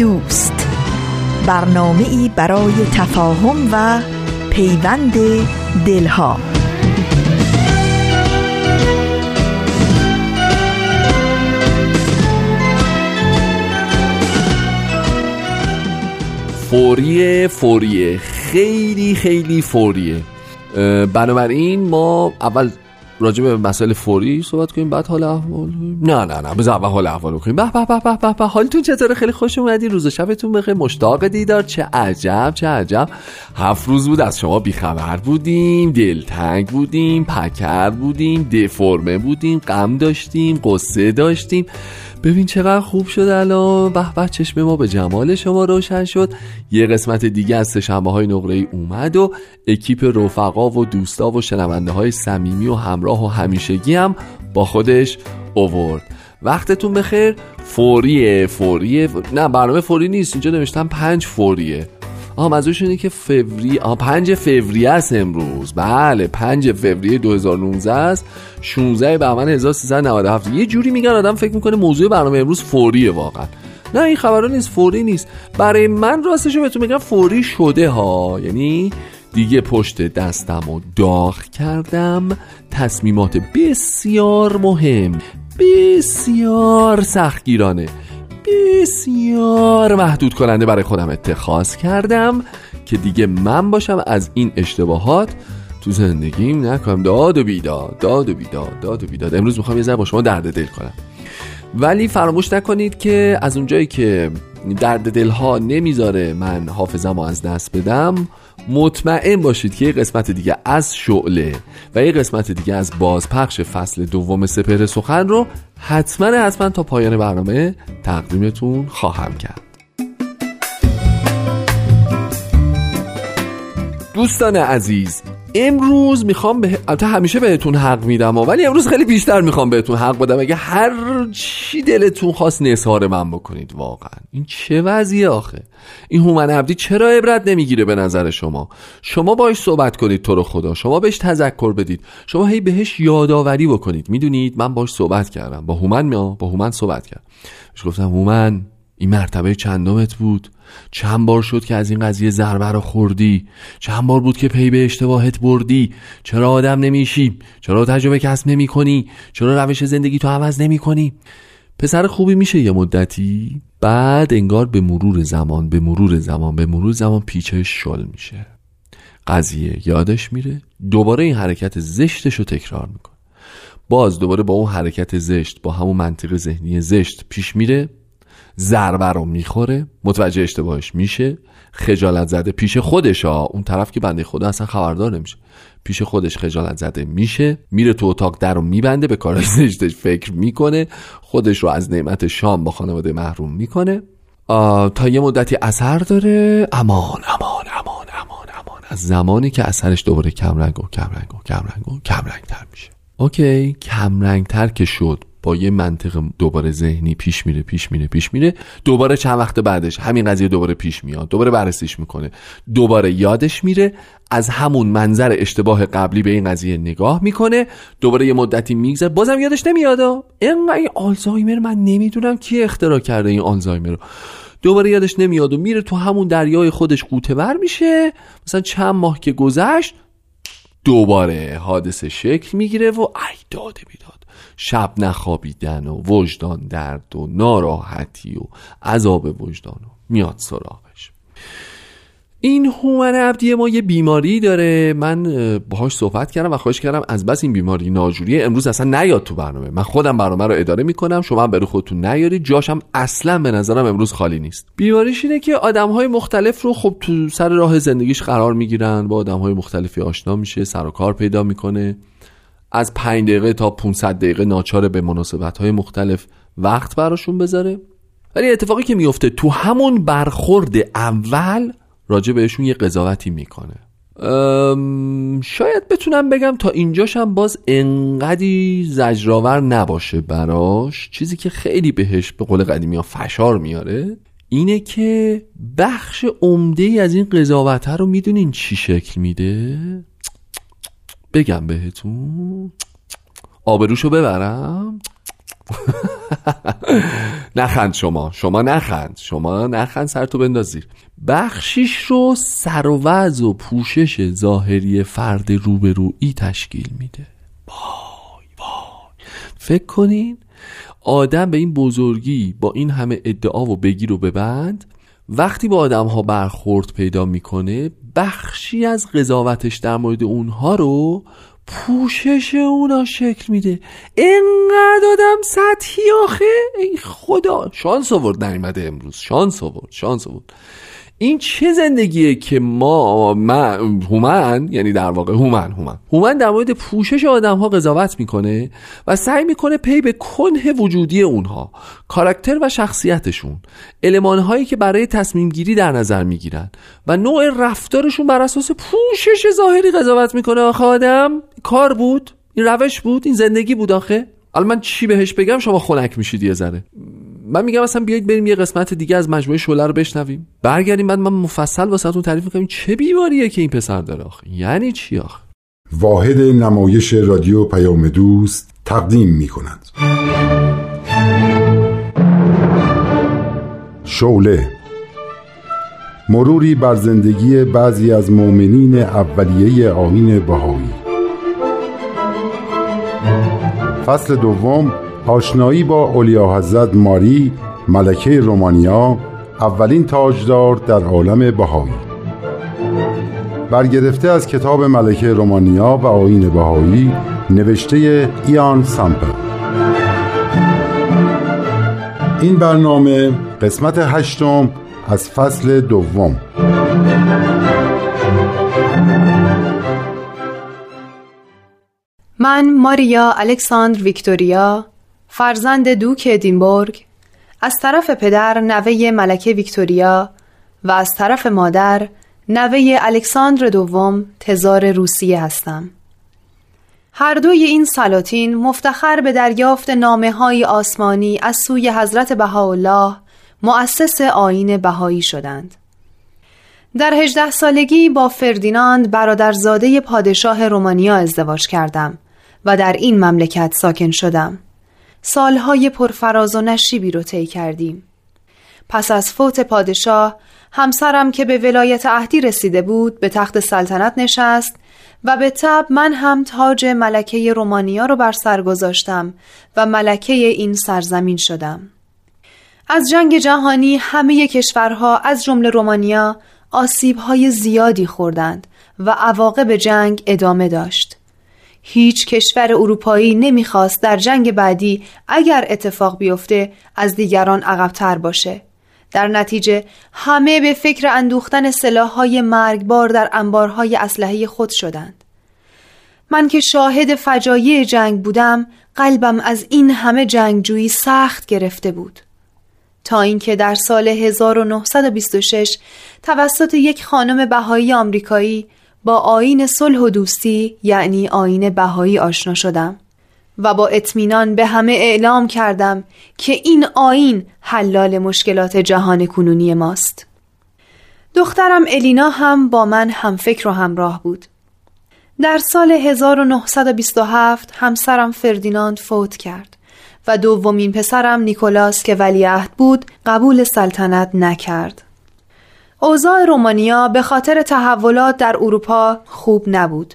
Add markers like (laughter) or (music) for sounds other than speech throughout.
دوست. برنامه ای برای تفاهم و پیوند دلها. فوریه فوریه. خیلی خیلی فوریه. بنابراین ما اول راجع به مسائل فوری صحبت کنیم بعد حال احوال. نه نه نه بذار اول حال احوال کنیم. به به به به به حالتون چطوره؟ خیلی خوش اومدی روز و شبتون بخیر. مشتاق دیدار. چه عجب چه عجب. هفت روز بود از شما بیخبر بودیم دلتنگ بودیم پکر بودیم دفرمه بودیم غم داشتیم قصه داشتیم. ببین چقدر خوب شد الان. به به چشم ما به جمال شما روشن شد. یه قسمت دیگه از سهشنبه های نقره ای اومد و اکیپ رفقا و دوستا و شنونده های صمیمی و همراه و همیشگی هم با خودش اوورد. وقتتون بخیر. فوریه فوریه نه برنامه فوری نیست. اینجا نوشتم پنج فوریه. آها منظورش اینه که فوریه آها 5 فوریه است امروز. بله 5 فوریه 2019 است. 16 بهمن 1397 یه جوری میگن آدم فکر می‌کنه موضوع برنامه امروز فوریه واقعا. نه این خبرها نیست فوری نیست. برای من راستش بهتون میگم فوری شده ها. یعنی دیگه پشت دستم و داغ کردم. تصمیمات بسیار مهم بسیار سختگیرانه. بسیار محدود کننده برای خودم اتخاذ کردم که دیگه من باشم از این اشتباهات تو زندگیم نکنم. داد و بیداد داد و بیداد داد و بیداد. امروز می‌خوام یه ذره با شما درد دل کنم. ولی فراموش نکنید که از اونجایی که درد دلها نمی‌ذاره من حافظم رو از دست بدم مطمئن باشید که یه قسمت دیگه از شعله و یه قسمت دیگه از بازپخش فصل دوم سپر سخن رو حتما حتما تا پایان برنامه تقدیمتون خواهم کرد. دوستان عزیز امروز می‌خوام به البته همیشه بهتون حق میدم ولی امروز خیلی بیشتر می‌خوام بهتون حق بدم. اگه هر چی دلتون خواست نثار من بکنید واقعا. این چه وضعیه آخه؟ این هومن عبدی چرا عبرت نمی‌گیره به نظر شما؟ شما باش صحبت کنید تو رو خدا. شما بهش تذکر بدید. شما هی بهش یادآوری بکنید. می‌دونید؟ من باش صحبت کردم. با هومن میا با هومن صحبت کردم. گفتم هومن این مرتبه چندمت بود؟ چند بار شد که از این قضیه ضربه رو خوردی؟ چند بار بود که پی به اشتباهت بردی؟ چرا آدم نمیشی؟ چرا تجربه کسب نمی کنی؟ چرا روش زندگی تو عوض نمی کنی؟ پسر خوبی میشه یه مدتی بعد انگار به مرور زمان به مرور زمان به مرور زمان پیچش شل میشه. قضیه یادش میره؟ دوباره این حرکت زشتش رو تکرار می‌کنه. باز دوباره با اون حرکت زشت با همون منطق ذهنی زشت پیش میره. ضربه رو می‌خوره متوجه اشتباهش میشه. خجالت زده پیش خودش ها اون طرف که بنده خدا اصلا خبردار نمیشه. پیش خودش خجالت زده میشه میره تو اتاق در رو میبنده به کار زشتش فکر می‌کنه. خودش رو از نعمت شام با خانواده محروم می‌کنه. تا یه مدتی اثر داره. امان امان امان امان امان. از زمانی که اثرش دوباره کمرنگ و کمرنگ و کمرنگ و کمرنگ تر میشه. اوکی کمرنگ تر که شد. با یه منطق دوباره ذهنی پیش میره پیش میره پیش میره. دوباره چند وقت بعدش همین قضیه دوباره پیش میاد دوباره بررسیش می‌کنه. دوباره یادش میره از همون منظر اشتباه قبلی به این قضیه نگاه می‌کنه. دوباره یه مدتی میگذره. بازم یادش نمیاد. اینقدر این آلزایمر من نمی‌دونم کی اختراع کرده این آلزایمر رو. دوباره یادش نمیاد و میره تو همون دریای خودش قوطه میشه. مثلا چند ماه که گذشت دوباره حادثه شکل می‌گیره و ای داده بیداد شب نخوابیدن و وجدان درد و ناراحتی و عذاب وجدان و میاد سراغش. این هومن عبدی ما یه بیماری داره. من باهاش صحبت کردم و خواهش کردم از بس این بیماری ناجوریه. امروز اصلا نیاد تو برنامه. من خودم برنامه رو اداره می‌کنم. شما هم برو خودتون نیارید. جاشم اصلا به نظرم امروز خالی نیست. بیماریش اینه که آدم های مختلف رو خب تو سر راه زندگیش قرار می‌گیرن. با آدم های مختلفی آشنا میشه سر و کار پیدا می‌کنه. از 5 دقیقه تا 500 دقیقه ناچاره به مناسبت های مختلف وقت براشون بذاره. ولی اتفاقی که میفته تو همون برخورد اول راجع بهشون یه قضاوتی می‌کنه. شاید بتونم بگم تا اینجاشم باز انقدی زجرآور نباشه براش. چیزی که خیلی بهش به قول قدیمی ها فشار میاره اینه که بخش عمده ای از این قضاوت رو می‌دونین چی شکل میده؟ بگم بهتون. آبروشو ببرم. نخند شما. شما نخند. شما نخند سر تو بندازیر. بخشیش رو سر و وز و پوشش ظاهری فرد روبرویی تشکیل میده. وای وای. فکر کنین آدم به این بزرگی با این همه ادعا و بگیر و ببند وقتی با آدم ها برخورد پیدا می‌کنه بخشی از قضاوتش در مورد اونها رو پوشش اونا شکل میده. انقدر آدم سطحی آخه؟ ای خدا! شانس آورد نیومده امروز. شانس آورد شانس آورد. این چه زندگیه که ما من هومن یعنی در واقع هومن هومن. هومن در مورد پوشش آدم ها قضاوت می‌کنه و سعی می‌کنه پی به کنه وجودی اونها کاراکتر و شخصیتشون علمان هایی که برای تصمیم گیری در نظر می‌گیرن و نوع رفتارشون بر اساس پوشش ظاهری قضاوت می‌کنه. آخه آدم کار بود این روش بود این زندگی بود آخه. الان من چی بهش بگم؟ شما خنک میشید یه ذره. من میگم اصلا بیایید بریم یه قسمت دیگه از مجموعه شوله رو بشنویم. برگردیم بعد من مفصل واسهتون تعریف می‌کنم. چه بیماریه که این پسر داره آخه؟ یعنی چی آخه؟ واحد نمایش رادیو پیام دوست تقدیم می‌کند. شوله مروری بر زندگی بعضی از مؤمنین اولیه آین بهایی. فصل دوم آشنایی با اولیا حضرت ماری ملکه رومانیا اولین تاجدار در عالم بهایی. برگرفته از کتاب ملکه رومانیا و آین بهایی نوشته ایان سامپل. این برنامه قسمت هشتم از فصل دوم. من ماریا الکساندر ویکتوریا فرزند دوک ادینبورگ از طرف پدر نوه ملکه ویکتوریا و از طرف مادر نوه الکساندر دوم تزار روسیه هستم. هر دوی این سلاطین مفتخر به دریافت نامه های آسمانی از سوی حضرت بهاءالله مؤسس آین بهایی شدند. در هجده سالگی با فردیناند برادرزاده پادشاه رومانیا ازدواج کردم و در این مملکت ساکن شدم. سالهای پرفراز و نشیبی رو طی کردیم. پس از فوت پادشاه همسرم که به ولایت عهدی رسیده بود به تخت سلطنت نشست و به تب من هم تاج ملکه رومانیا رو بر سر گذاشتم و ملکه این سرزمین شدم. از جنگ جهانی همه کشورها از جمله رومانیا آسیبهای زیادی خوردند و عواقب جنگ ادامه داشت. هیچ کشور اروپایی نمی‌خواست در جنگ بعدی اگر اتفاق بیفته از دیگران عقبتر باشه. در نتیجه همه به فکر اندوختن سلاحهای مرگبار در انبارهای اسلحه خود شدند. من که شاهد فجایع جنگ بودم قلبم از این همه جنگجویی سخت گرفته بود. تا اینکه در سال 1926 توسط یک خانم بهایی آمریکایی با آین صلح و دوستی یعنی آین بهایی آشنا شدم و با اطمینان به همه اعلام کردم که این آین حلال مشکلات جهان کنونی ماست. دخترم الینا هم با من هم فکر و همراه بود. در سال 1927 همسرم فردیناند فوت کرد و دومین پسرم نیکولاس که ولیعهد بود قبول سلطنت نکرد. اوضاع رومانیا به خاطر تحولات در اروپا خوب نبود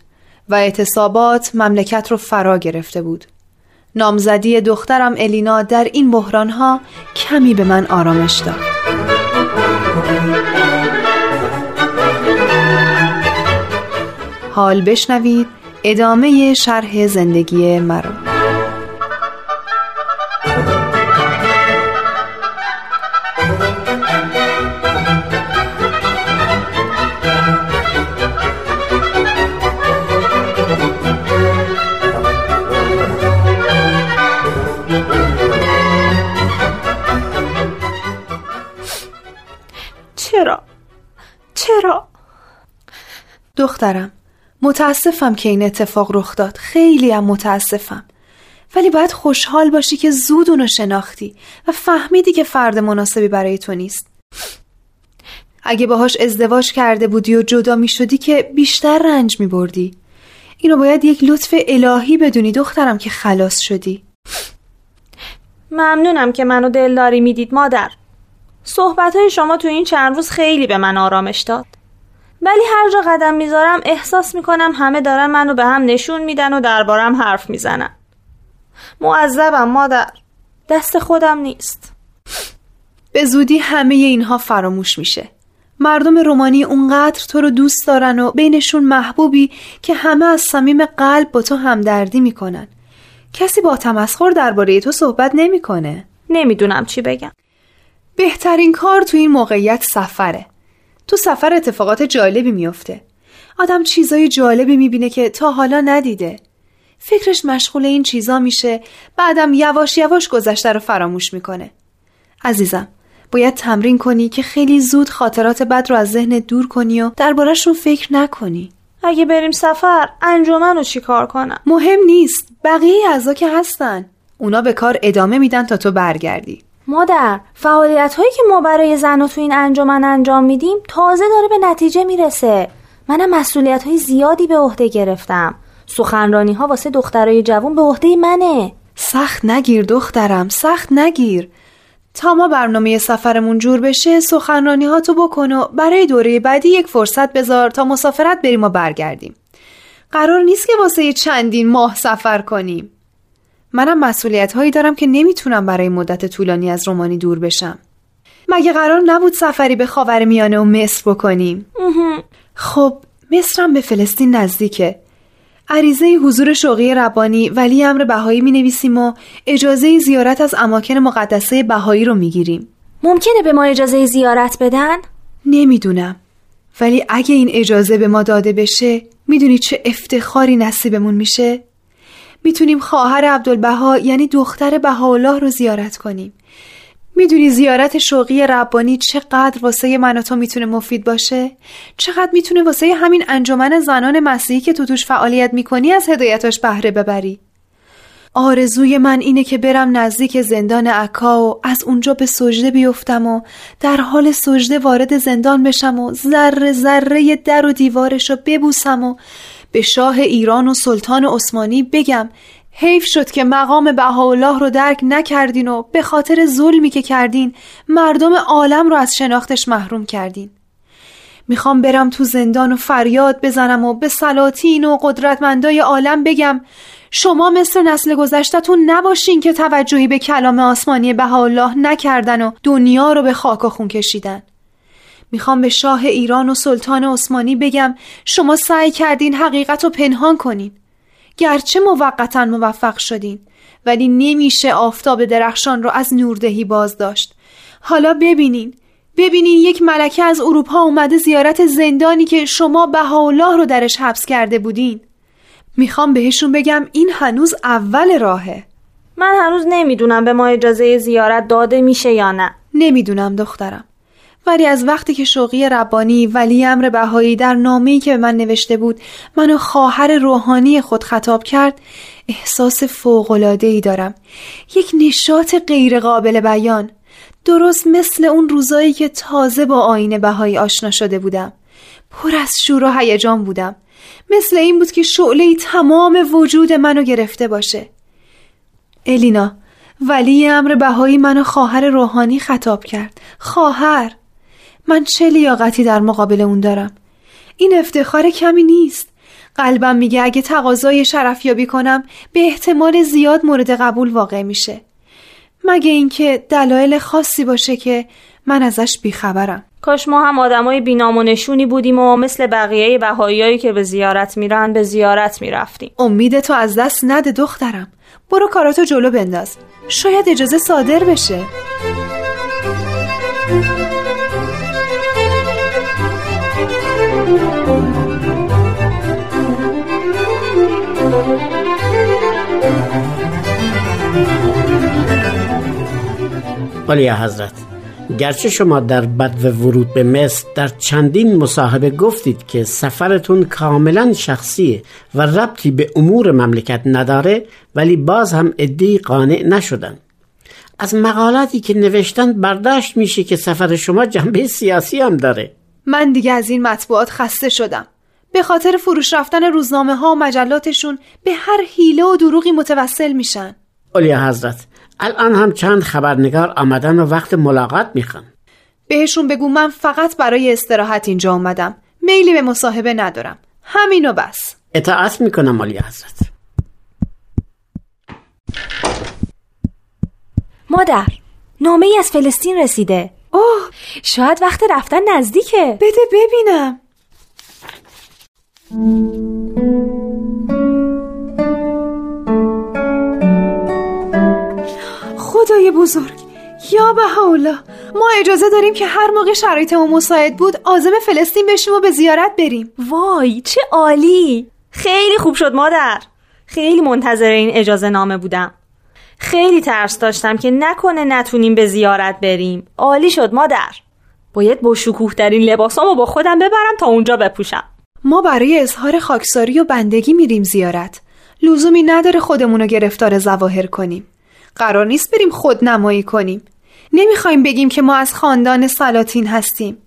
و اعتصابات مملکت رو فرا گرفته بود. نامزدی دخترم الینا در این بحرانها کمی به من آرامش داد. حال بشنوید ادامه شرح زندگی مرا. دخترم متاسفم که این اتفاق رخ داد. خیلی هم متاسفم. ولی باید خوشحال باشی که زود اونو شناختی و فهمیدی که فرد مناسبی برای تو نیست. اگه باهاش ازدواج کرده بودی و جدا می شدی که بیشتر رنج می بردی اینو باید یک لطف الهی بدونی دخترم که خلاص شدی. ممنونم که منو دلداری می‌دید مادر. صحبت های شما تو این چند روز خیلی به من آرامش داد. ولی هر جا قدم می‌ذارم احساس می‌کنم همه دارن منو به هم نشون میدن و دربارم حرف می‌زنن. معذبم مادر. دست خودم نیست. به زودی همه اینها فراموش میشه. مردم رومانی اونقدر تو رو دوست دارن و بینشون محبوبی که همه از صمیم قلب با تو همدردی می‌کنن. کسی با تمسخر درباره تو صحبت نمی‌کنه. نمی‌دونم چی بگم. بهترین کار تو این موقعیت سفره. تو سفر اتفاقات جالبی میفته آدم چیزای جالبی می‌بینه که تا حالا ندیده. فکرش مشغول این چیزا میشه بعدم یواش یواش گذشته رو فراموش می‌کنه. عزیزم باید تمرین کنی که خیلی زود خاطرات بد رو از ذهن دور کنی و دربارهشون فکر نکنی. اگه بریم سفر انجمن رو چی کار کنم؟ مهم نیست. بقیه اعضا که هستن. اونا به کار ادامه میدن تا تو برگردی. مادر فعالیت هایی که ما برای زن تو این انجمن انجام میدیم تازه داره به نتیجه می‌رسه. منم مسئولیت های زیادی به عهده گرفتم. سخنرانی ها واسه دخترای جوون به عهده منه. سخت نگیر دخترم سخت نگیر. تا ما برنامه سفرمون جور بشه سخنرانی ها تو بکن و برای دوره بعدی یک فرصت بذار تا مسافرت بریم و برگردیم. قرار نیست که واسه چندین ماه سفر کنیم. منم مسئولیت هایی دارم که نمی‌تونم برای مدت طولانی از رومانی دور بشم مگه قرار نبود سفری به خاور میانه و مصر بکنیم خب مصرم به فلسطین نزدیکه عریضه حضور شوقی ربانی ولی امر بهایی می نویسیم و اجازه زیارت از اماکن مقدسه بهایی رو می گیریم. ممکنه به ما اجازه زیارت بدن؟ نمی‌دونم. ولی اگه این اجازه به ما داده بشه می‌دونی چه افتخاری نصیبمون میشه؟ می‌تونیم خواهر عبدالبها یعنی دختر بهاءالله رو زیارت کنیم. می‌دونی زیارت شوقی ربانی چقدر واسه من و تو می‌تونه مفید باشه؟ چقدر می‌تونه واسه همین انجمن زنان مسیحی که تو توش فعالیت می‌کنی از هدایتاش بهره ببری؟ آرزوی من اینه که برم نزدیک زندان عکا و از اونجا به سجده بیفتم و در حال سجده وارد زندان بشم و ذره ذره در و دیوارش رو ببوسم و به شاه ایران و سلطان عثمانی بگم حیف شد که مقام بهاءالله رو درک نکردین و به خاطر ظلمی که کردین مردم عالم رو از شناختش محروم کردین. می‌خوام برم تو زندان و فریاد بزنم و به سلاطین و قدرتمندای عالم بگم شما مثل نسل گذشتتون نباشین که توجهی به کلام آسمانی بهاءالله نکردن و دنیا رو به خاک و خون کشیدن. می‌خوام به شاه ایران و سلطان عثمانی بگم شما سعی کردین حقیقت رو پنهان کنین. گرچه موقتا موفق شدین ولی نمیشه آفتاب درخشان رو از نوردهی باز داشت حالا ببینین ببینین یک ملکه از اروپا اومده زیارت زندانی که شما بهاءالله رو درش حبس کرده بودین. می‌خوام بهشون بگم این هنوز اول راهه. من هنوز نمی‌دونم به ما اجازه زیارت داده میشه یا نه. نمی‌دونم دخترم. ولی از وقتی که شوقی ربانی ولی امر بهایی در نامه‌ای که به من نوشته بود منو خواهر روحانی خود خطاب کرد احساس ای دارم. یک نشاط غیرقابل بیان. درست مثل اون روزایی که تازه با آین بهایی آشنا شده بودم. پر از شور و هیجان بودم. مثل این بود که شعله تمام وجود منو گرفته باشه. الینا ولی امر بهایی منو خواهر روحانی خطاب کرد. خواهر! من چه لیاقتی در مقابل اون دارم؟ این افتخار کمی نیست. قلبم میگه اگه تقاضای شرفیابی کنم به احتمال زیاد مورد قبول واقع میشه. مگه اینکه دلایل خاصی باشه که من ازش بیخبرم. کاش ما هم آدمای بینام و نشونی بودیم و مثل بقیه بهاییایی که به زیارت میرن به زیارت می‌رفتیم. امید تو از دست نده دخترم. برو کاراتو جلو بنداز. شاید اجازه صادر بشه. ولی حضرت گرچه شما در بد و ورود به مصر در چندین مصاحبه گفتید که سفرتون کاملا شخصیه و ربطی به امور مملکت نداره ولی باز هم ادی قانع نشدن. از مقالاتی که نوشتن برداشت میشه که سفر شما جنبه سیاسی هم داره. من دیگه از این مطبوعات خسته شدم. به خاطر فروش رفتن روزنامه ها و مجلاتشون به هر حیله و دروغی متوسل میشن. اولیا حضرت الان هم چند خبرنگار آمدن و وقت ملاقات می‌خوان. بهشون بگو من فقط برای استراحت اینجا اومدم میلی به مصاحبه ندارم. همینو بس. اطاعت می‌کنم مالی حضرت. مادر نامه ای از فلسطین رسیده. اوه! شاید وقت رفتن نزدیکه. بده ببینم. خدای بزرگ یا بهاءالله ما اجازه داریم که هر موقع شرایطمون مساعد بود آزم فلسطین بشیم و به زیارت بریم. وای چه عالی! خیلی خوب شد مادر. خیلی منتظر این اجازه نامه بودم. خیلی ترس داشتم که نکنه نتونیم به زیارت بریم. عالی شد مادر. باید با شکوه ترین لباسامو با خودم ببرم تا اونجا بپوشم. ما برای اظهار خاکساری و بندگی میریم زیارت. لزومی نداره خودمونو گرفتار زواهر کنیم. قرار نیست بریم خود نمایی کنیم. نمی‌خوایم بگیم که ما از خاندان سلاطین هستیم.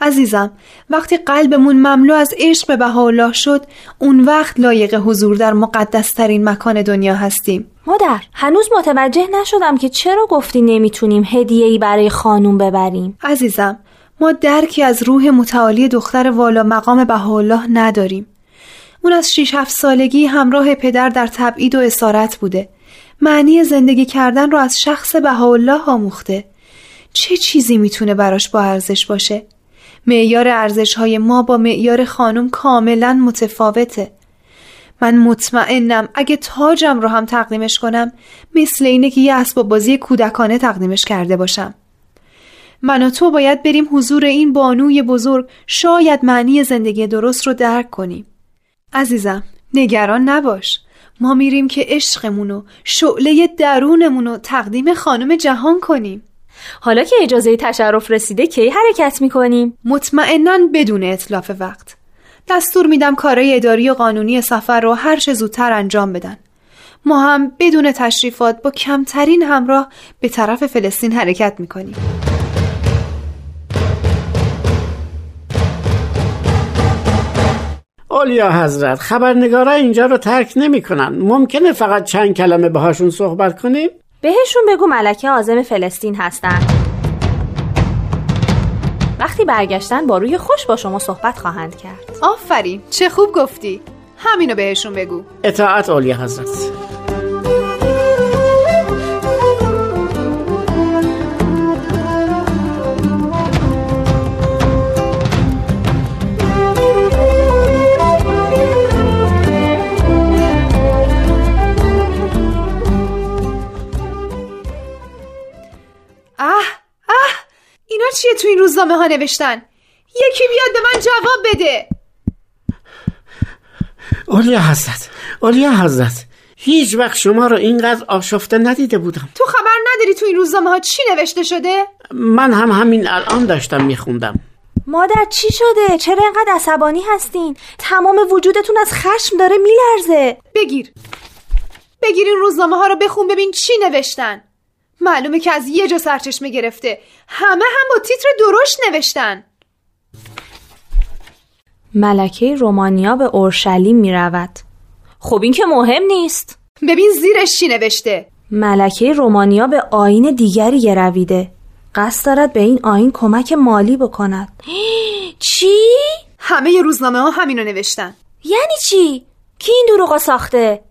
عزیزم وقتی قلبمون مملو از عشق به بهاءالله شد اون وقت لایق حضور در مقدسترین مکان دنیا هستیم. مادر هنوز متوجه نشدم که چرا گفتی نمی‌تونیم هدیه‌ای برای خانوم ببریم. عزیزم ما درکی از روح متعالی دختر والا مقام بهاءالله نداریم. اون از 6 7 سالگی همراه پدر در تبعید و اسارت بوده. معنی زندگی کردن رو از شخص بهاءالله آموخته. چه چیزی می‌تونه براش با ارزش باشه؟ معیار ارزش های ما با معیار خانم کاملا متفاوته. من مطمئنم اگه تاجم رو هم تقدیمش کنم مثل اینه که یه اسباب بازی کودکانه تقدیمش کرده باشم. من و تو باید بریم حضور این بانوی بزرگ شاید معنی زندگی درست رو درک کنیم. عزیزم نگران نباش. ما میریم که عشقمونو شعله درونمونو تقدیم خانم جهان کنیم. حالا که اجازه تشرف رسیده کی حرکت می‌کنیم؟ مطمئنا بدون اطلاف وقت. دستور میدم کارای اداری و قانونی سفر رو هر چه زودتر انجام بدن. ما هم بدون تشریفات با کمترین همراه به طرف فلسطین حرکت می‌کنیم. اولیا حضرت خبرنگارا اینجا رو ترک نمی‌کنن. ممکنه فقط چند کلمه باهاشون صحبت کنیم؟ بهشون بگو ملکه آزم فلسطین هستن. وقتی برگشتن با روی خوش با شما صحبت خواهند کرد. آفرین چه خوب گفتی. همینو بهشون بگو. اطاعت اولیا حضرت. روزنامه ها نوشتن. یکی بیاد به من جواب بده. اولیا حضرت اولیا حضرت هیچ وقت شما رو اینقدر آشفته ندیده بودم. تو خبر نداری تو این روزنامه ها چی نوشته شده؟ من هم همین الان داشتم میخوندم. مادر چی شده؟ چرا اینقدر عصبانی هستین؟ تمام وجودتون از خشم داره میلرزه. بگیر. بگیر این روزنامه ها رو بخون ببین چی نوشتن. معلومه که از یه جا سرچشمه گرفته. همه هم با تیتر درشت نوشتن. ملکه رومانیا به اورشلیم می رود خب این که مهم نیست. ببین زیرش چی نوشته. ملکه رومانیا به آین دیگری گرویده. قصد دارد به این آین کمک مالی بکند. (gasps) چی؟ (gasps) همه ی روزنامه ها همینو نوشتن. یعنی چی؟ کی این دروغا ساخته؟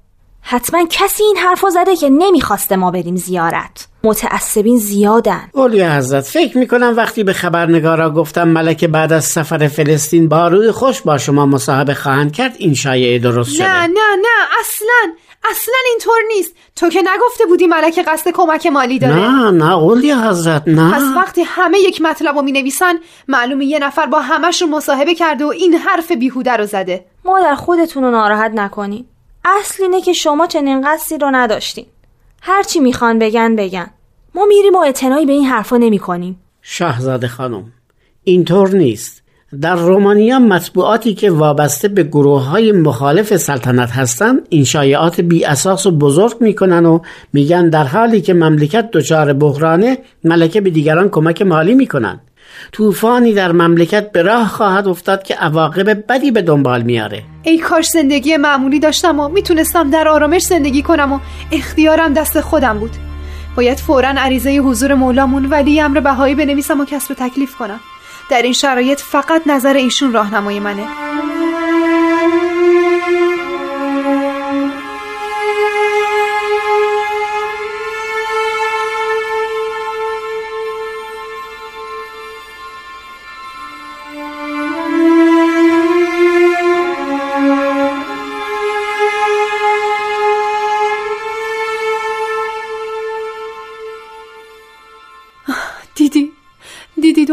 حتما کسی این حرفا زده که نمی‌خواسته ما بریم زیارت. متعصبین زیادن. اولیا حضرت فکر می‌کنم وقتی به خبرنگارا گفتم ملکه بعد از سفر فلسطین با روی خوش با شما مصاحبه خواهند کرد این شایعه درست شده. نه نه نه اصلا اصلا اینطور نیست. تو که نگفته بودی ملکه قصد کمک مالی داره. نه نه اولیا حضرت نه. پس وقتی همه یک مطلب رو می نویسن معلومه یه نفر با همشون مصاحبه کرده و این حرف بیهوده رو زده. مادر خودتون رو ناراحت نکنین. اصل اینه که شما چنین قصدی رو نداشتین. هرچی می‌خوان بگن بگن. ما میریم و اعتنایی به این حرفا نمی کنیم شاهزاده خانم اینطور نیست. در رومانیا مطبوعاتی که وابسته به گروه های مخالف سلطنت هستند این شایعات بی اساس و بزرگ می‌کنن و میگن در حالی که مملکت دچار بحرانه ملکه به دیگران کمک مالی می‌کنن طوفانی در مملکت به راه خواهد افتاد که عواقب بدی به دنبال میاره. ای کاش زندگی معمولی داشتم و می‌تونستم در آرامش زندگی کنم و اختیارم دست خودم بود. باید فورا عریضه حضور مولامون ولی امر بهایی بنویسم و کسب تکلیف کنم. در این شرایط فقط نظر ایشون راهنمای منه.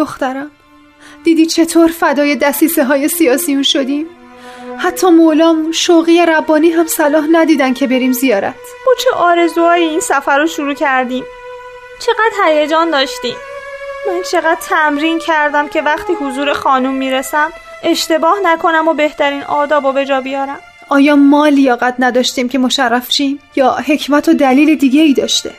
دخترم. دیدی چطور فدای دستیسه های سیاسیون شدیم؟ حتی مولام شوقی ربانی هم صلاح ندیدن که بریم زیارت. با چه آرزوهایی این سفر رو شروع کردیم. چقدر هیجان داشتیم. من چقدر تمرین کردم که وقتی حضور خانم می‌رسم اشتباه نکنم و بهترین آداب و به جا بیارم. آیا ما لیاقت نداشتیم که مشرف شیم؟ یا حکمت و دلیل دیگه ای داشته؟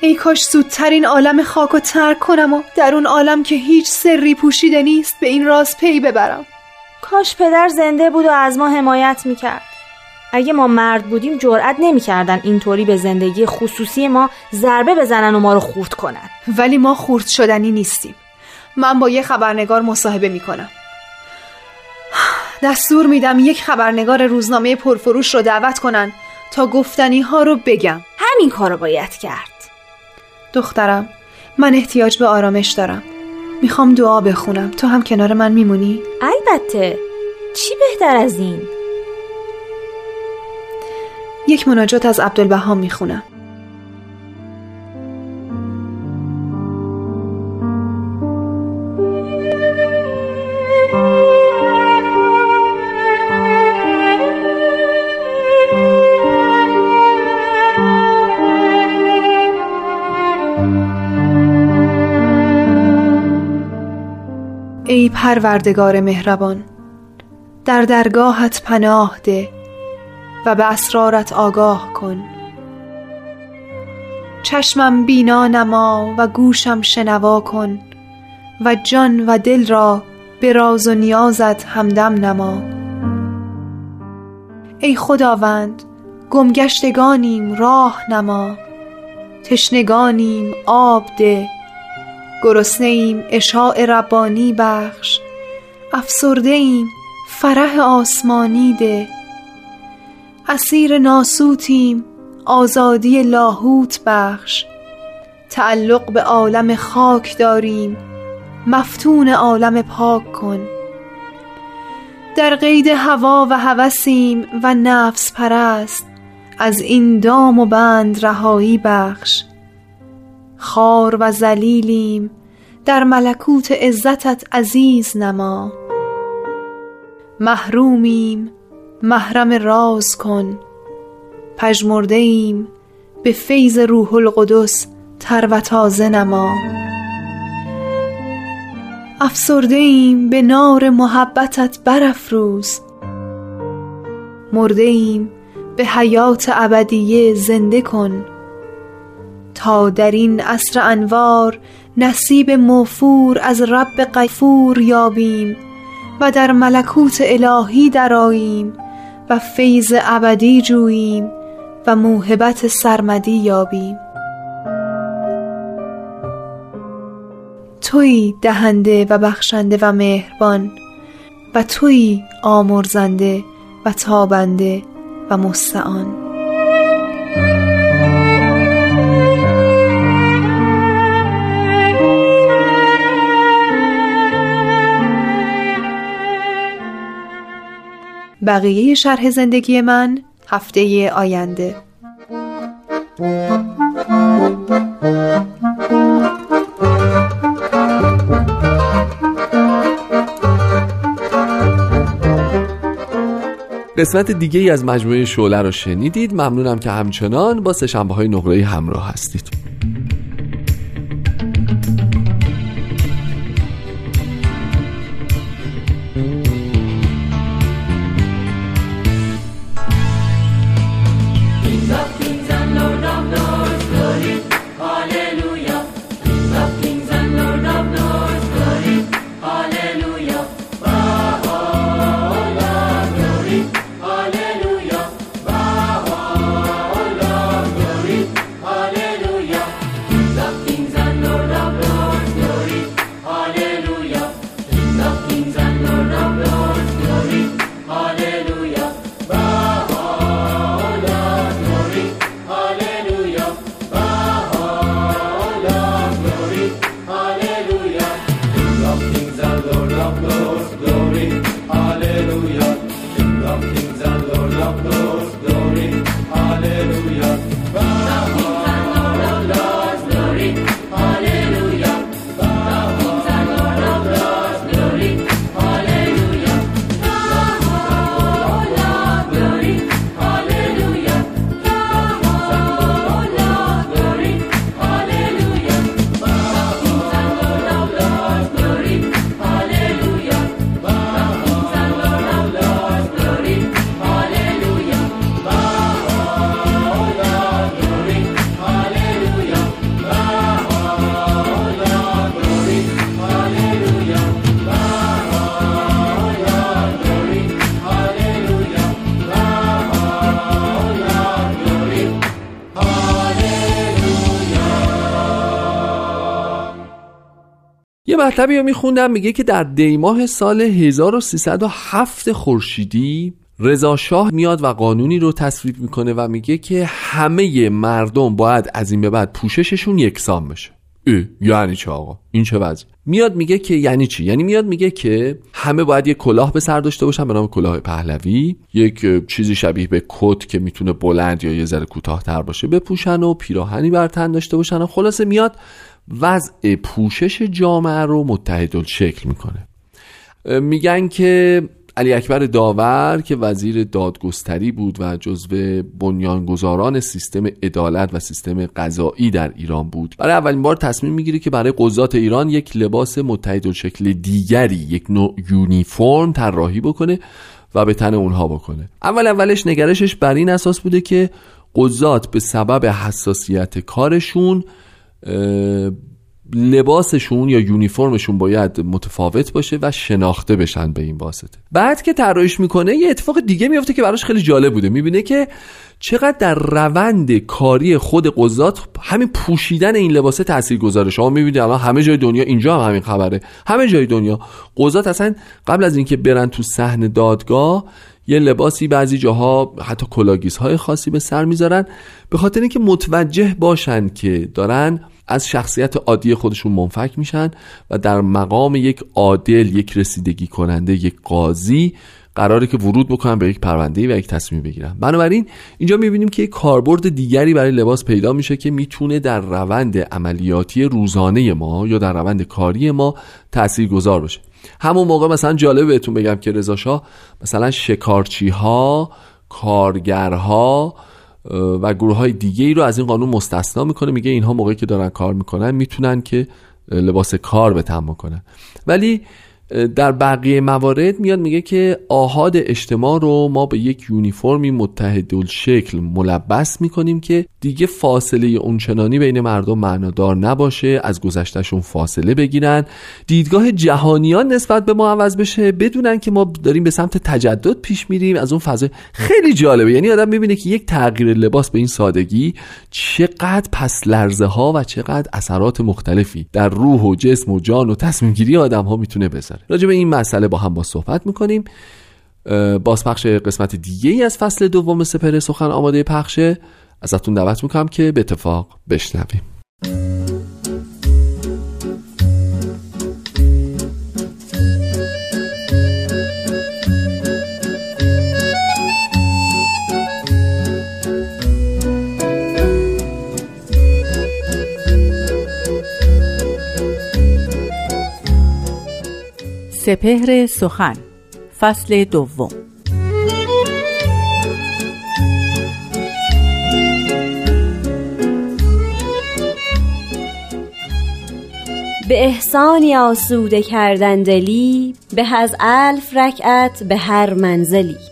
ای کاش زودتر این عالم خاک و ترک کنم و در اون عالم که هیچ سری پوشیده نیست به این راز پی ببرم. کاش پدر زنده بود و از ما حمایت می‌کرد. اگه ما مرد بودیم جرأت نمی‌کردن اینطوری به زندگی خصوصی ما ضربه بزنن و ما رو خورد کنن. ولی ما خورد شدنی نیستیم. من با یه خبرنگار مصاحبه می‌کنم. دستور میدم یک خبرنگار روزنامه پرفروش رو دعوت کنن تا گفتنی ها رو بگم. همین کارو باید کرد. دخترم من احتیاج به آرامش دارم می‌خوام دعا بخونم تو هم کنار من میمونی؟ البته چی بهتر از این؟ یک مناجات از عبدالبهام می‌خونم ای پروردگار مهربان در درگاهت پناه ده و به اسرارت آگاه کن. چشمم بینا نما و گوشم شنوا کن و جان و دل را به راز و نیازت همدم نما. ای خداوند گمگشتگانیم راه نما تشنگانیم آب ده گرسنه ایم اشاع ربانی بخش. افسرده ایم فرح آسمانی ده. اسیر ناسوتیم آزادی لاهوت بخش. تعلق به عالم خاک داریم مفتون عالم پاک کن. در قید هوا و هوسیم و نفس پرست از این دام و بند رهایی بخش. خار و زلیلیم در ملکوت عزتت عزیز نما. محرومیم محرم راز کن. پژمرده ایم به فیض روح القدس تر و تازه نما. افسرده ایم به نار محبتت برافروز. مرده ایم به حیات ابدیه زنده کن. تا در این عصر انوار نصیب موفور از رب غفور یابیم و در ملکوت الهی دراییم و فیض ابدی جوییم و موهبت سرمدی یابیم. توی دهنده و بخشنده و مهربان و توی آمرزنده و تابنده و مستعان. بقیه شرح زندگی من هفته آینده. قسمت دیگه ای از مجموعه شعله رو شنیدید. ممنونم که همچنان با سشنبه های نقره همراه هستید. مطلبی رو میخوندم میگه که در دیماه سال 1307 خورشیدی رضا شاه میاد و قانونی رو تصویب می‌کنه و میگه که همه مردم باید از این به بعد پوشششون یکسان بشه. یعنی چه آقا؟ این چه وضع میاد میگه که یعنی چی؟ یعنی میاد میگه که همه باید یک کلاه به سر داشته باشن به نام کلاه پهلوی یک چیزی شبیه به کت که می‌تونه بلند یا یه ذره کوتاهتر باشه بپوشن و پیراهنی بر تن داشته باشن و خلاصه میاد وضع پوشش جامعه رو متحد شکل می‌کنه. میگن که علی اکبر داور که وزیر دادگستری بود و جزو بنیانگذاران سیستم عدالت و سیستم قضایی در ایران بود. برای اولین بار تصمیم می‌گیره که برای قضات ایران یک لباس متحد شکل دیگری یک نوع یونیفرم طراحی بکنه و به تن اونها بکنه. اول اولش نگرشش بر این اساس بوده که قضات به سبب حساسیت کارشون لباسشون یا یونیفرمشون باید متفاوت باشه و شناخته بشن به این واسطه. بعد که طراحیش می‌کنه یه اتفاق دیگه میفته که براش خیلی جالب بوده. می‌بینه که چقدر در روند کاری خود قضات همین پوشیدن این لباسه تاثیر گذاره شما می‌بینید الان همه جای دنیا اینجا هم همین خبره. همه جای دنیا قضات اصلا قبل از اینکه برن تو صحن دادگاه یه لباسی بعضی جاها حتی کلاگیس های خاصی به سر می‌ذارن. به خاطر اینکه متوجه باشن که دارن از شخصیت عادی خودشون منفک میشن و در مقام یک عادل یک رسیدگی کننده یک قاضی قراره که ورود بکنن به یک پرونده و یک تصمیم بگیرن. بنابراین اینجا می‌بینیم که یک کاربرد دیگری برای لباس پیدا میشه که می‌تونه در روند عملیاتی روزانه ما یا در روند کاری ما تأثیر گذار باشه. همون موقع مثلا جالب بهتون بگم که رضا مثلا شکارچی ها کارگرها و گروه های دیگه ای رو از این قانون مستثنا می‌کنه. میگه اینها موقعی که دارن کار می‌کنن می‌تونن که لباس کار به تن کنن ولی در بقیه موارد میاد میگه که آهاد اجتماع رو ما به یک یونیفرمی متحد شکل ملبس می‌کنیم که دیگه فاصله اونچنانی بین مردم معنادار نباشه از گذشتهشون فاصله بگیرن. دیدگاه جهانیان نسبت به ما عوض بشه بدونن که ما داریم به سمت تجدد پیش میریم. از اون فضا خیلی جالبه. یعنی آدم می‌بینه که یک تغییر لباس به این سادگی چقدر پس لرزه ها و چقدر اثرات مختلفی در روح و جسم و جان و تصمیم گیری آدم ها می‌تونه بذاره. راجع به این مسئله با هم با صحبت می‌کنیم. بازپخش قسمت دیگه ای از فصل دوم سپر سخن آماده پخشه. ازتون دعوت می‌کنم که به اتفاق بشنویم. سپهر سخن فصل دوم. به احسانی آسوده کردن دلی به از الف رکعت به هر منزلی.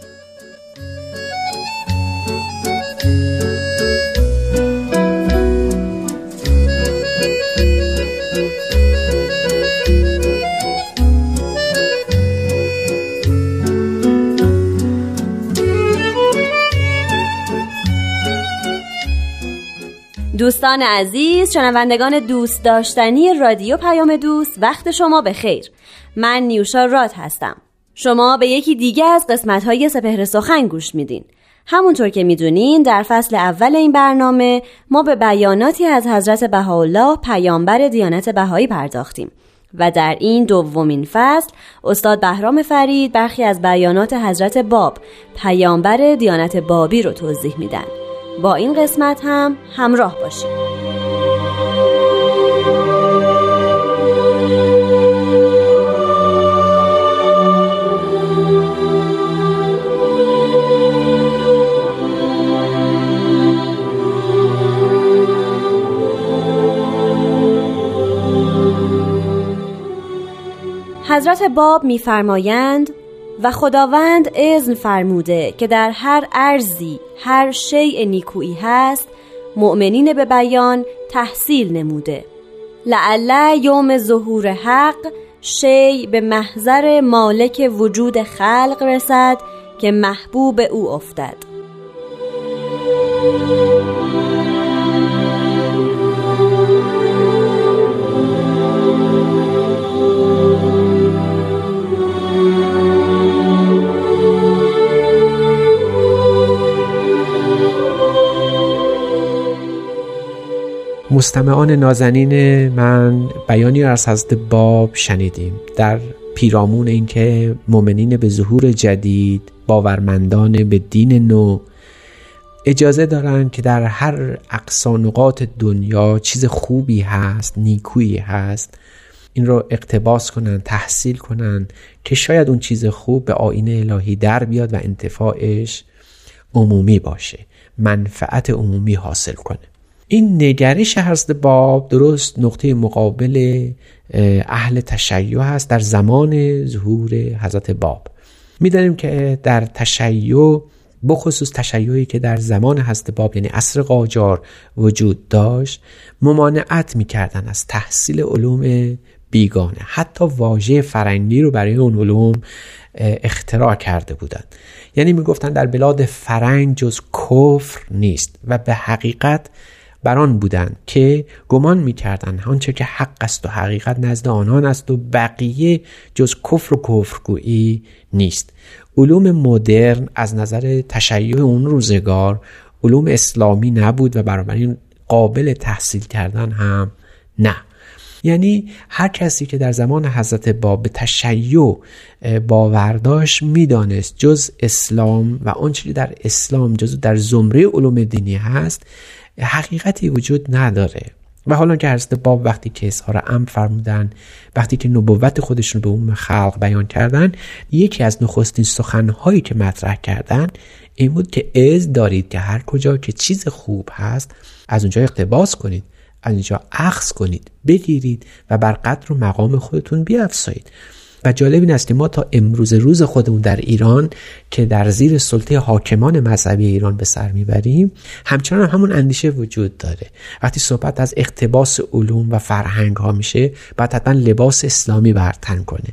دوستان عزیز شنوندگان دوست داشتنی رادیو پیام دوست وقت شما به خیر من نیوشا راد هستم. شما به یکی دیگه از قسمت های سپهر سخن گوش میدین. همونطور که می‌دونین در فصل اول این برنامه ما به بیاناتی از حضرت بهاءالله پیامبر دیانت بهایی پرداختیم و در این دومین فصل استاد بهرام فرید برخی از بیانات حضرت باب پیامبر دیانت بابی رو توضیح میدن. با این قسمت هم همراه باشید. حضرت باب میفرمایند و خداوند اذن فرموده که در هر ارزی هر شیء نیکویی هست مؤمنین به بیان تحصیل نموده. لعله یوم ظهور حق شی به محضر مالک وجود خلق رسد که محبوب او افتد. مستمعان نازنین من بیانی را از حضرت باب شنیدیم. در پیرامون اینکه مؤمنین به ظهور جدید باورمندان به دین نو اجازه دارن که در هر اقصانقات دنیا چیز خوبی هست نیکویی هست این رو اقتباس کنن تحصیل کنن که شاید اون چیز خوب به آین الهی در بیاد و انتفاعش عمومی باشه منفعت عمومی حاصل کنه. این نگرش حضرت باب درست نقطه مقابل اهل تشیع هست در زمان ظهور حضرت باب. می‌دانیم که در تشیع بخصوص تشیعی که در زمان حضرت باب یعنی عصر قاجار وجود داشت ممانعت می‌کردن از تحصیل علوم بیگانه. حتی واژه فرنگی رو برای اون علوم اختراع کرده بودند. یعنی می‌گفتن در بلاد فرنگ جز کفر نیست و به حقیقت بران بودند که گمان می‌کردند آنچه که حق است و حقیقت نزد آنان است و بقیه جز کفر و کفرگویی نیست. علوم مدرن از نظر تشیع اون روزگار علوم اسلامی نبود و بنابراین قابل تحصیل کردن هم نه. یعنی هر کسی که در زمان حضرت باب به تشیع باورداشت می‌دانست جز اسلام و آنچه در اسلام جز در زمره علوم دینی هست حقیقتی وجود نداره. و حالا که حضرت باب وقتی که اظهار ام فرمودن وقتی که نبوت خودشون به اون خلق بیان کردن یکی از نخستین سخنهایی که مطرح کردن این بود که از دارید که هر کجا که چیز خوب هست از اونجا اقتباس کنید از اینجا اخذ کنید بگیرید و بر قدر و مقام خودتون بیافزایید و جالب این است که ما تا امروز روز خودمون در ایران که در زیر سلطه حاکمان مذهبی ایران به سر می‌بریم همچنان همون اندیشه وجود داره. وقتی صحبت از اقتباس علوم و فرهنگ ها میشه باید حتما لباس اسلامی برتن کنه.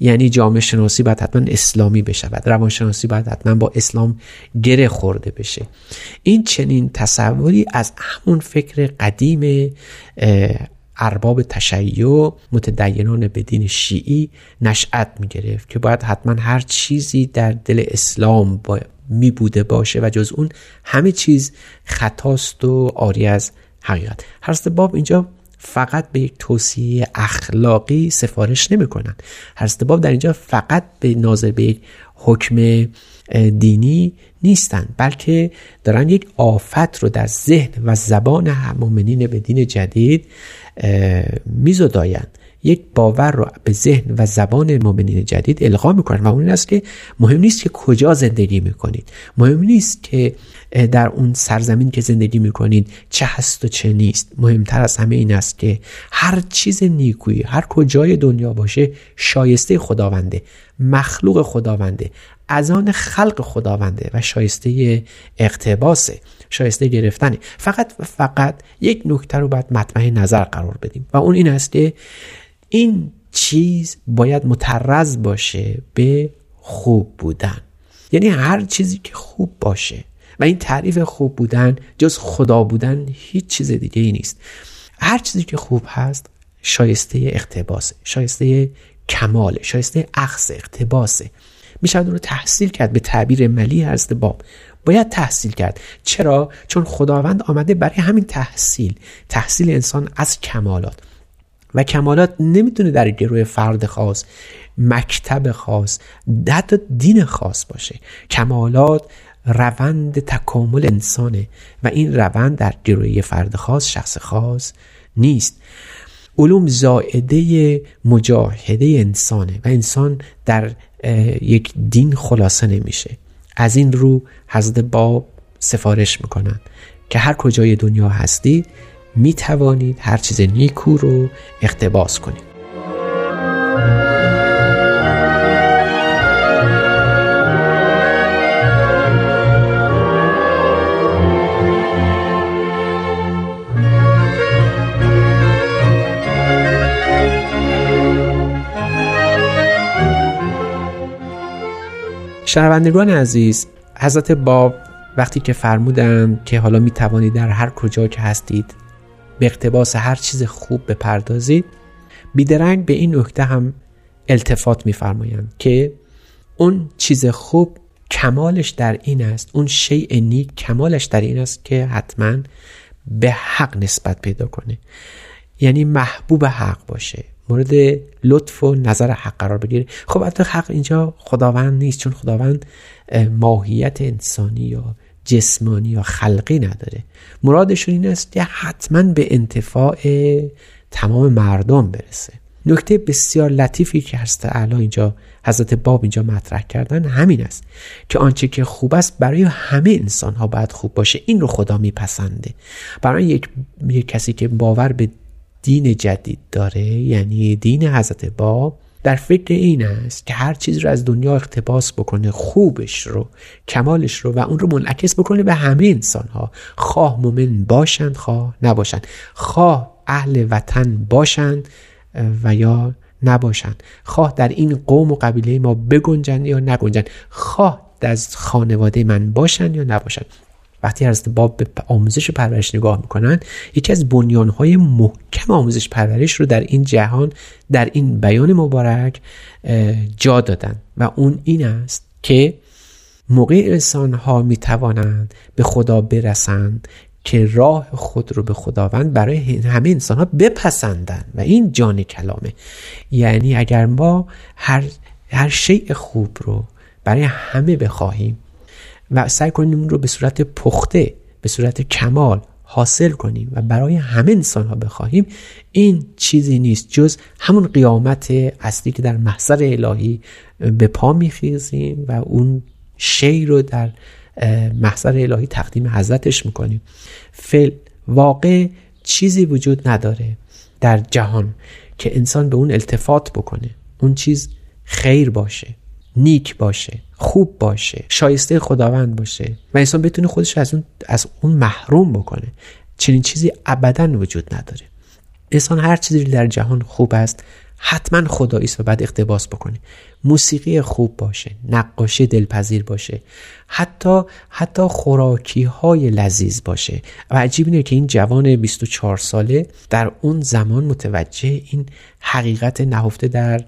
یعنی جامعه شناسی باید حتما اسلامی بشود. روانشناسی باید حتما با اسلام گره خورده بشه. این چنین تصوری از همون فکر قدیم ارباب تشیع متدینان به دین شیعی نشأت می گرفت که باید حتما هر چیزی در دل اسلام با می بوده باشه و جز اون همه چیز خطاست و آری از حقیقت. هرست باب اینجا فقط به یک توصیه اخلاقی سفارش نمی کنن هرست باب در اینجا فقط به ناظر به یک حکم دینی نیستند بلکه دارن یک آفت رو در ذهن و زبان مؤمنین به دین جدید میزدایند یک باور رو به ذهن و زبان مؤمنین جدید القا می‌کنن و اون این است که مهم نیست که کجا زندگی می‌کنید. مهم نیست که در اون سرزمین که زندگی می‌کنید چه هست و چه نیست. مهمتر از همه این است که هر چیز نیکویی هر کجای دنیا باشه شایسته خداونده مخلوق خداونده از آن خلق خداونده و شایسته اقتباسه. شایسته گرفتنه فقط فقط یک نکته رو باید مطمع نظر قرار بدیم. و اون این است که این چیز باید مترز باشه به خوب بودن. یعنی هر چیزی که خوب باشه. و این تعریف خوب بودن جز خدا بودن هیچ چیز دیگه ای نیست. هر چیزی که خوب هست شایسته اقتباسه شایسته کماله شایسته اخذ اقتباسه. میشه رو تحصیل کرد به تعبیر ملی هست باب. باید تحصیل کرد. چرا؟ چون خداوند آمده برای همین تحصیل. تحصیل انسان از کمالات. و کمالات نمی‌تونه در گروه فرد خاص مکتب خاص حتی دین خاص باشه. کمالات روند تکامل انسانه و این روند در گروه فرد خاص شخص خاص نیست. علوم زائده مجاهده انسانه و انسان در یک دین خلاصه نمیشه. از این رو حضرت باب سفارش می‌کنند که هر کجای دنیا هستید می‌توانید هر چیز نیکو رو اقتباس کنید. شنوندگان عزیز حضرت باب وقتی که فرمودند که حالا می توانید در هر کجا که هستید به اقتباس هر چیز خوب بپردازید بیدرنگ به این نکته هم التفات میفرمایند که اون چیز خوب کمالش در این است اون شیء نیک کمالش در این است که حتما به حق نسبت پیدا کنه. یعنی محبوب حق باشه. مورد لطف و نظر حق قرار بگیره. خب البته حق اینجا خداوند نیست چون خداوند ماهیت انسانی یا جسمانی یا خلقی نداره. مرادشون این است که حتما به انتفاع تمام مردم برسه. نکته بسیار لطیفی که هست اعلی اینجا حضرت باب اینجا مطرح کردن همین است که آنچه که خوب است برای همه انسان ها باید خوب باشه. این رو خدا میپسنده. برای یک, یک کسی که باور به دین جدید داره یعنی دین حضرت باب در فکر این است که هر چیز رو از دنیا اقتباس بکنه خوبش رو کمالش رو و اون رو منعکس بکنه به همه انسان ها خواه مومن باشند خواه نباشند. خواه اهل وطن باشند و یا نباشند. خواه در این قوم و قبیله ما بگنجند یا نگنجند. خواه از خانواده من باشند یا نباشند. وقتی از باب به آموزش پرورش نگاه می‌کنن یکی از بنیانهای محکم آموزش پرورش رو در این جهان در این بیان مبارک جا دادن و اون این است که موقع انسان ها می توانند به خدا برسند که راه خود رو به خداوند برای همه انسان ها بپسندن و این جان کلامه. یعنی اگر ما هر, هر شیء خوب رو برای همه بخواهیم و سعی کنیم اون رو به صورت پخته به صورت کمال حاصل کنیم و برای همه انسان ها بخواهیم. این چیزی نیست جز همون قیامت اصلی که در محضر الهی به پا میخیزیم و اون شی رو در محضر الهی تقدیم حضرتش می‌کنیم. فل واقع چیزی وجود نداره در جهان که انسان به اون التفات بکنه. اون چیز خیر باشه. نیک باشه خوب باشه شایسته خداوند باشه و انسان بتونه خودش از اون از اون محروم بکنه. چنین چیزی ابدا وجود نداره. انسان هر چیزی در جهان خوب است حتما خدایی است و بعد اقتباس بکنه. موسیقی خوب باشه نقاشی دلپذیر باشه. حتی حتی خوراکی های لذیذ باشه. و عجیب اینه که این جوان 24 ساله در اون زمان متوجه این حقیقت نهفته در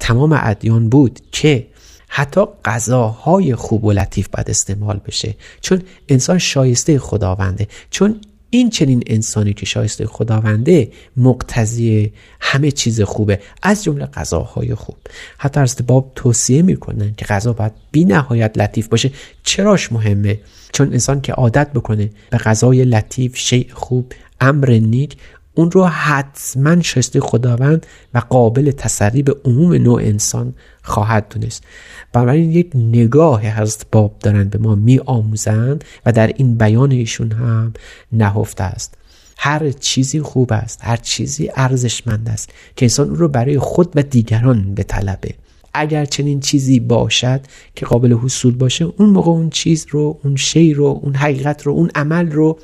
تمام ادیان بود که حتی غذاهای خوب و لطیف باید استعمال بشه. چون انسان شایسته خداونده. چون این چنین انسانی که شایسته خداونده مقتضی همه چیز خوبه. از جمله غذاهای خوب. حتی از باب توصیه می‌کنن که غذا باید بی نهایت لطیف باشه. چراش مهمه؟ چون انسان که عادت بکنه به غذای لطیف شیء خوب امر نیک اون رو حتما شایسته خداوند و قابل تسری به عموم نوع انسان خواهد دونست. بنابراین یک نگاه حضرت باب دارن به ما می آموزند و در این بیان ایشون هم نهفته است. هر چیزی خوب است هر چیزی ارزشمند است که انسان اون رو برای خود و دیگران به طلبه اگر چنین چیزی باشد که قابل حصول باشه اون موقع اون چیز رو اون شی رو اون حقیقت رو اون عمل رو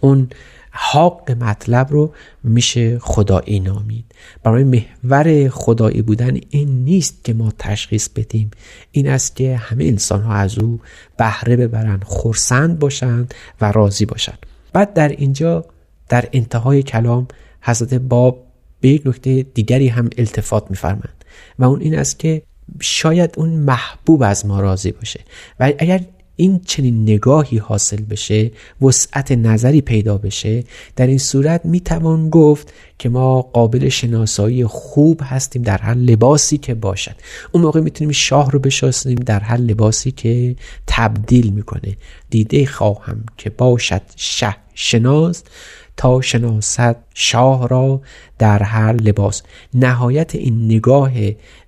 اون حق مطلب رو میشه خدایی نامید. برای محور خدایی بودن این نیست که ما تشخیص بدیم. این است که همه انسان ها از او بهره ببرن خورسند باشند و راضی باشند. بعد در اینجا در انتهای کلام حضرت باب به یک نکته دیگری هم التفات میفرمند و اون این است که شاید اون محبوب از ما راضی باشه. و اگر این چنین نگاهی حاصل بشه وسعت نظری پیدا بشه در این صورت می‌توان گفت که ما قابل شناسایی خوب هستیم در هر لباسی که باشد. اون موقع می‌تونیم شاه رو بشناسیم در هر لباسی که تبدیل می‌کنه. دیده خواهم که باشد شه شناس. تا شناست شاه را در هر لباس. نهایت این نگاه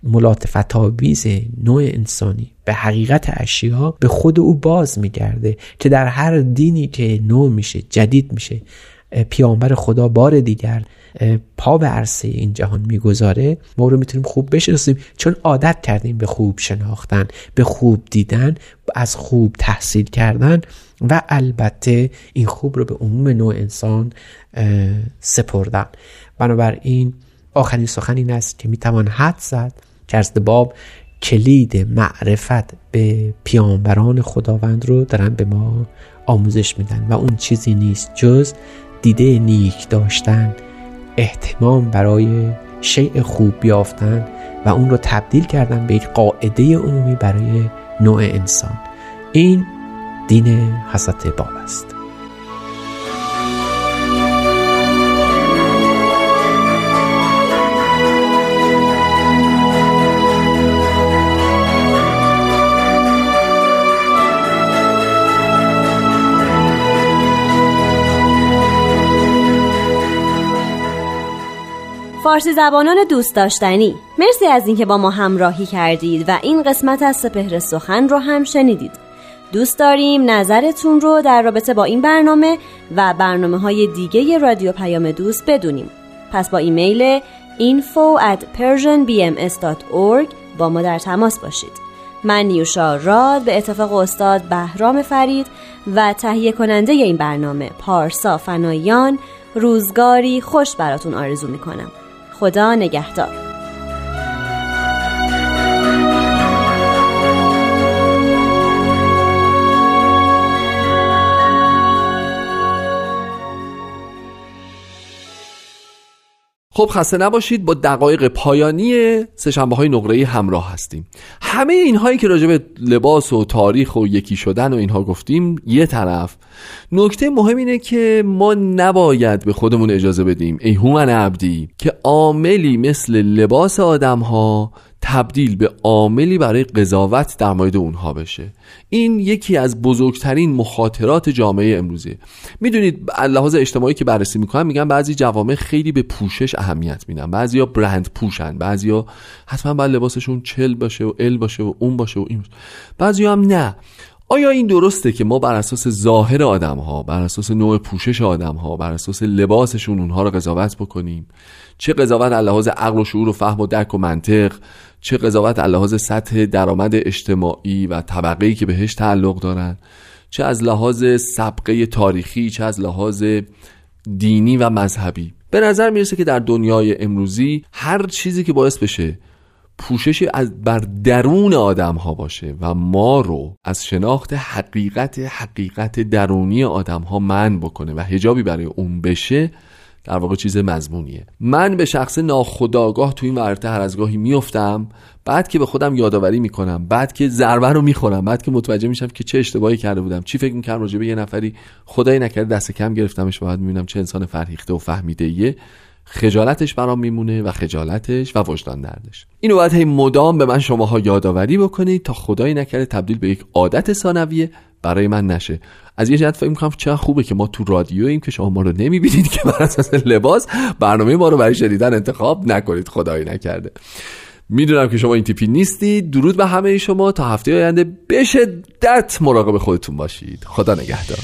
ملاطفت آویز نوع انسانی به حقیقت اشیا به خود او باز میگرده که در هر دینی که نو میشه جدید میشه پیامبر خدا بار دیگر پا به عرصه این جهان می‌گذاره ما رو می‌تونیم خوب بشناسیم. چون عادت کردیم به خوب شناختن به خوب دیدن از خوب تحصیل کردن و البته این خوب رو به عموم نوع انسان سپردن. بنابراین آخرین سخن این است که می‌توان حد زد که از باب کلید معرفت به پیامبران خداوند رو دارن به ما آموزش میدن. و اون چیزی نیست جز دیده نیک داشتن احتمام برای شیء خوب بیافتن و اون رو تبدیل کردن به یک قاعده عمومی برای نوع انسان. این دین حضرت باب است فارسی زبانان دوست داشتنی. مرسی از اینکه با ما همراهی کردید و این قسمت از سپهر سخن رو هم شنیدید. دوست داریم نظرتون رو در رابطه با این برنامه و برنامه های دیگه رادیو پیام دوست بدونیم. پس با ایمیل info at persianbms.org با ما در تماس باشید. من نیوشا راد به اتفاق استاد بهرام فرید و تهیه کننده این برنامه پارسا فنایان روزگاری خوش براتون آرزو می‌کنم. خدا نگهدار. خب خسته نباشید با دقایق پایانی سهشنبه های نقره همراه هستیم. همه اینهایی که راجع به لباس و تاریخ و یکی شدن و اینها گفتیم یه طرف. نکته مهم اینه که ما نباید به خودمون اجازه بدیم ای هومن عبدی که عاملی مثل لباس آدم ها تبدیل به عاملی برای قضاوت در مورد اونها بشه. این یکی از بزرگترین مخاطرات جامعه امروزه. می‌دونید لحاظ اجتماعی که بررسی می‌کنن میگن بعضی جوامع خیلی به پوشش اهمیت میدن. بعضیا برند پوشن بعضیا حتما باید لباسشون چل باشه و ال باشه و اون باشه و این باشه. بعضی هم نه. آیا این درسته که ما بر اساس ظاهر آدم ها بر اساس نوع پوشش آدم ها بر اساس لباسشون اونها رو قضاوت بکنیم؟ چه قضاوت لحاظ عقل و شعور و فهم و درک و منطق چه قضاوت لحاظ سطح درآمد اجتماعی و طبقه که بهش تعلق دارن؟ چه از لحاظ سبقه تاریخی چه از لحاظ دینی و مذهبی؟ به نظر می‌رسه که در دنیای امروزی هر چیزی که باعث بشه پوشش از بر درون آدم ها باشه و ما رو از شناخت حقیقت حقیقت درونی آدم ها من بکنه و هجابی برای اون بشه در واقع چیز مضمونیه. من به شخص ناخداگاه تو این ورته هر از گاهی میفتم بعد که به خودم یادآوری می‌کنم بعد که ضربه رو می‌خورم بعد که متوجه میشم که چه اشتباهی کرده بودم چی فکر می‌کنم راجع به یه نفری خدای نکرده دست کم گرفتمش بعد می‌بینم چه انسان فرهیخته و فهمیده یه خجالتش برام میمونه و خجالتش و وجدان دردش. اینو باید هی مدام به من شماها یادآوری بکنید تا خدایی نکرده تبدیل به یک عادت ثانویه برای من نشه. از یه جهت فکر می‌کنم چه خوبه که ما تو رادیو ایم که شما ما رو نمی‌بینید که بر اساس لباس برنامه ما رو برای شنیدن انتخاب نکنید خدایی نکرده. می‌دونم که شما این تیپی نیستید. درود به همه شما. تا هفته آینده به شدت مراقب خودتون باشید. خدا نگهدار.